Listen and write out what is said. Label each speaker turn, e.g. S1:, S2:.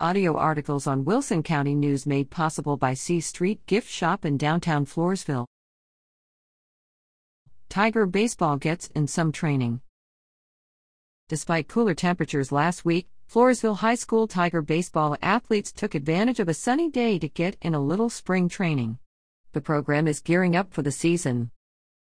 S1: Audio articles on Wilson County News made possible by C Street Gift Shop in downtown Floresville. Tiger Baseball gets in some training. Despite cooler temperatures last week, Floresville High School Tiger Baseball athletes took advantage of a sunny day to get in a little spring training. The program is gearing up for the season.